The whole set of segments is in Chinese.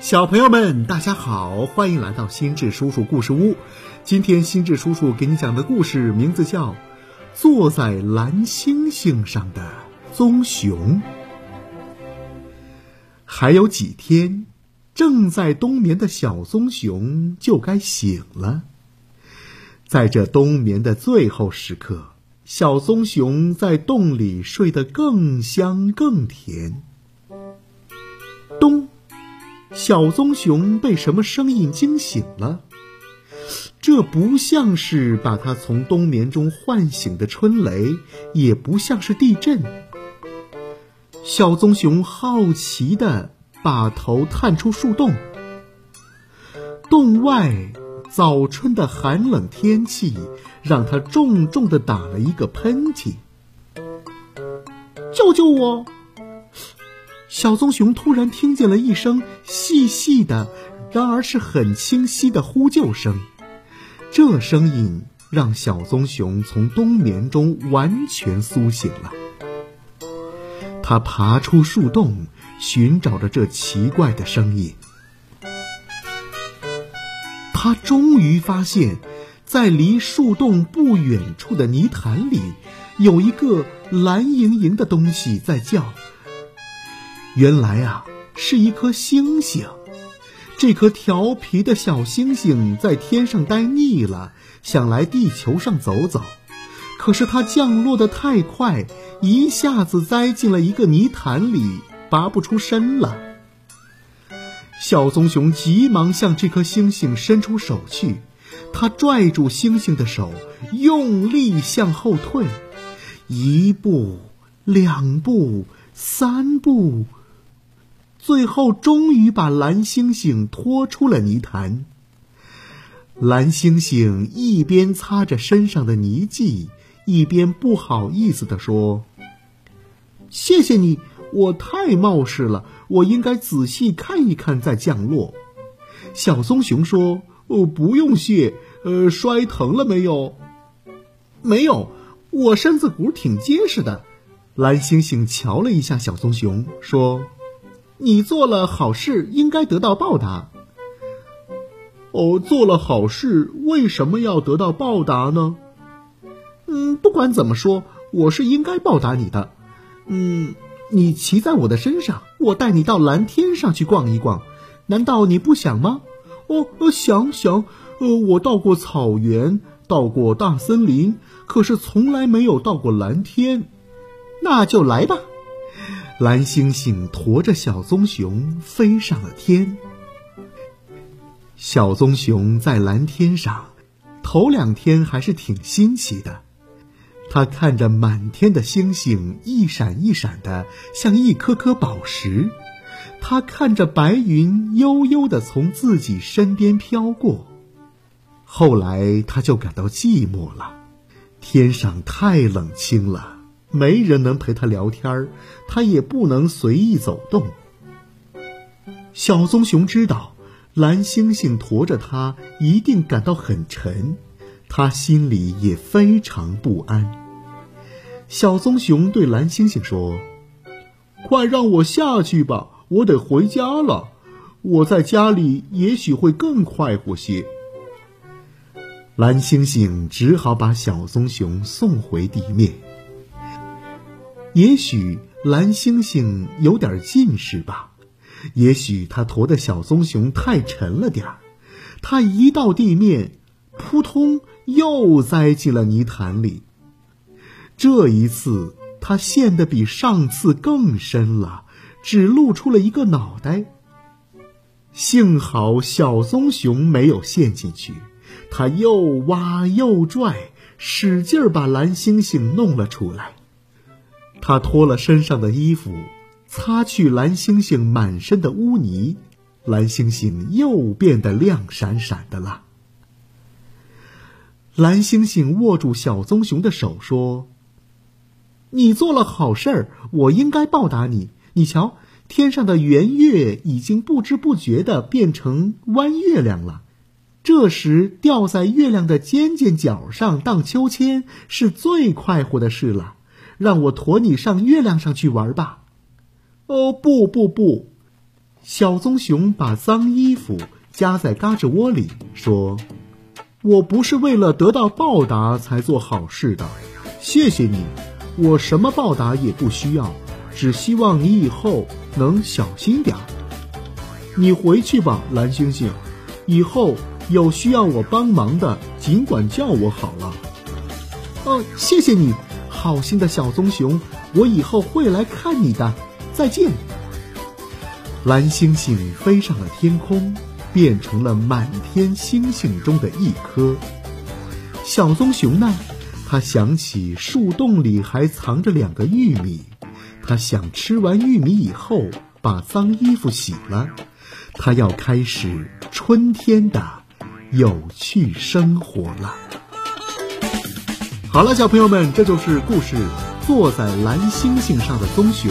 小朋友们，大家好，欢迎来到心智叔叔故事屋。今天心智叔叔给你讲的故事名字叫《坐在蓝星星上的棕熊》。还有几天，正在冬眠的小棕熊就该醒了。在这冬眠的最后时刻，小棕熊在洞里睡得更香更甜。咚！小棕熊被什么声音惊醒了？这不像是把它从冬眠中唤醒的春雷，也不像是地震。小棕熊好奇的把头探出树洞，洞外早春的寒冷天气让它重重的打了一个喷嚏。救救我！小棕熊突然听见了一声细细的，然而是很清晰的呼救声。这声音让小棕熊从冬眠中完全苏醒了。它爬出树洞，寻找着这奇怪的声音。它终于发现，在离树洞不远处的泥潭里，有一个蓝莹莹的东西在叫。原来啊，是一颗星星。这颗调皮的小星星在天上待腻了，想来地球上走走。可是它降落的太快，一下子栽进了一个泥潭里，拔不出身了。小棕熊急忙向这颗星星伸出手去，它拽住星星的手，用力向后退，一步，两步，三步。最后，终于把蓝星星拖出了泥潭。蓝星星一边擦着身上的泥迹，一边不好意思地说：“谢谢你，我太冒失了，我应该仔细看一看再降落。”小棕熊说：“哦，不用谢，呃，摔疼了没有？没有，我身子骨挺结实的。”蓝星星瞧了一下小棕熊，说。你做了好事，应该得到报答。哦，做了好事，为什么要得到报答呢？嗯，不管怎么说，我是应该报答你的。嗯，你骑在我的身上，我带你到蓝天上去逛一逛，难道你不想吗？哦，想想。呃，我到过草原，到过大森林，可是从来没有到过蓝天。那就来吧。蓝星星驮着小棕熊飞上了天。小棕熊在蓝天上，头两天还是挺新奇的。它看着满天的星星一闪一闪的，像一颗颗宝石；它看着白云悠悠的从自己身边飘过。后来，它就感到寂寞了，天上太冷清了。没人能陪他聊天儿，他也不能随意走动。小棕熊知道，蓝星星驮着它一定感到很沉，他心里也非常不安。小棕熊对蓝星星说：“快让我下去吧，我得回家了。我在家里也许会更快活些。”蓝星星只好把小棕熊送回地面。也许蓝星星有点近视吧，也许它驮的小棕熊太沉了点儿，它一到地面，扑通又栽进了泥潭里。这一次他陷得比上次更深了，只露出了一个脑袋。幸好小棕熊没有陷进去，他又挖又拽，使劲儿把蓝星星弄了出来。他脱了身上的衣服，擦去蓝星星满身的污泥，蓝星星又变得亮闪闪的了。蓝星星握住小棕熊的手说：“你做了好事儿，我应该报答你。你瞧，天上的圆月已经不知不觉的变成弯月亮了。这时，吊在月亮的尖尖角上荡秋千是最快活的事了。”让我驮你上月亮上去玩吧！哦，不不不！小棕熊把脏衣服夹在嘎吱窝里，说：“我不是为了得到报答才做好事的，谢谢你，我什么报答也不需要，只希望你以后能小心点儿。你回去吧，蓝星星，以后有需要我帮忙的，尽管叫我好了。”哦，谢谢你，好心的小棕熊，我以后会来看你的。再见。蓝星星飞上了天空，变成了满天星星中的一颗。小棕熊呢？他想起树洞里还藏着两个玉米，他想吃完玉米以后把脏衣服洗了，他要开始春天的有趣生活了。好了，小朋友们，这就是故事。坐在蓝星星上的棕熊，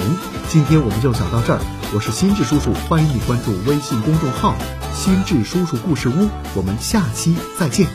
今天我们就讲到这儿。我是心智叔叔，欢迎你关注微信公众号“心智叔叔故事屋”。我们下期再见。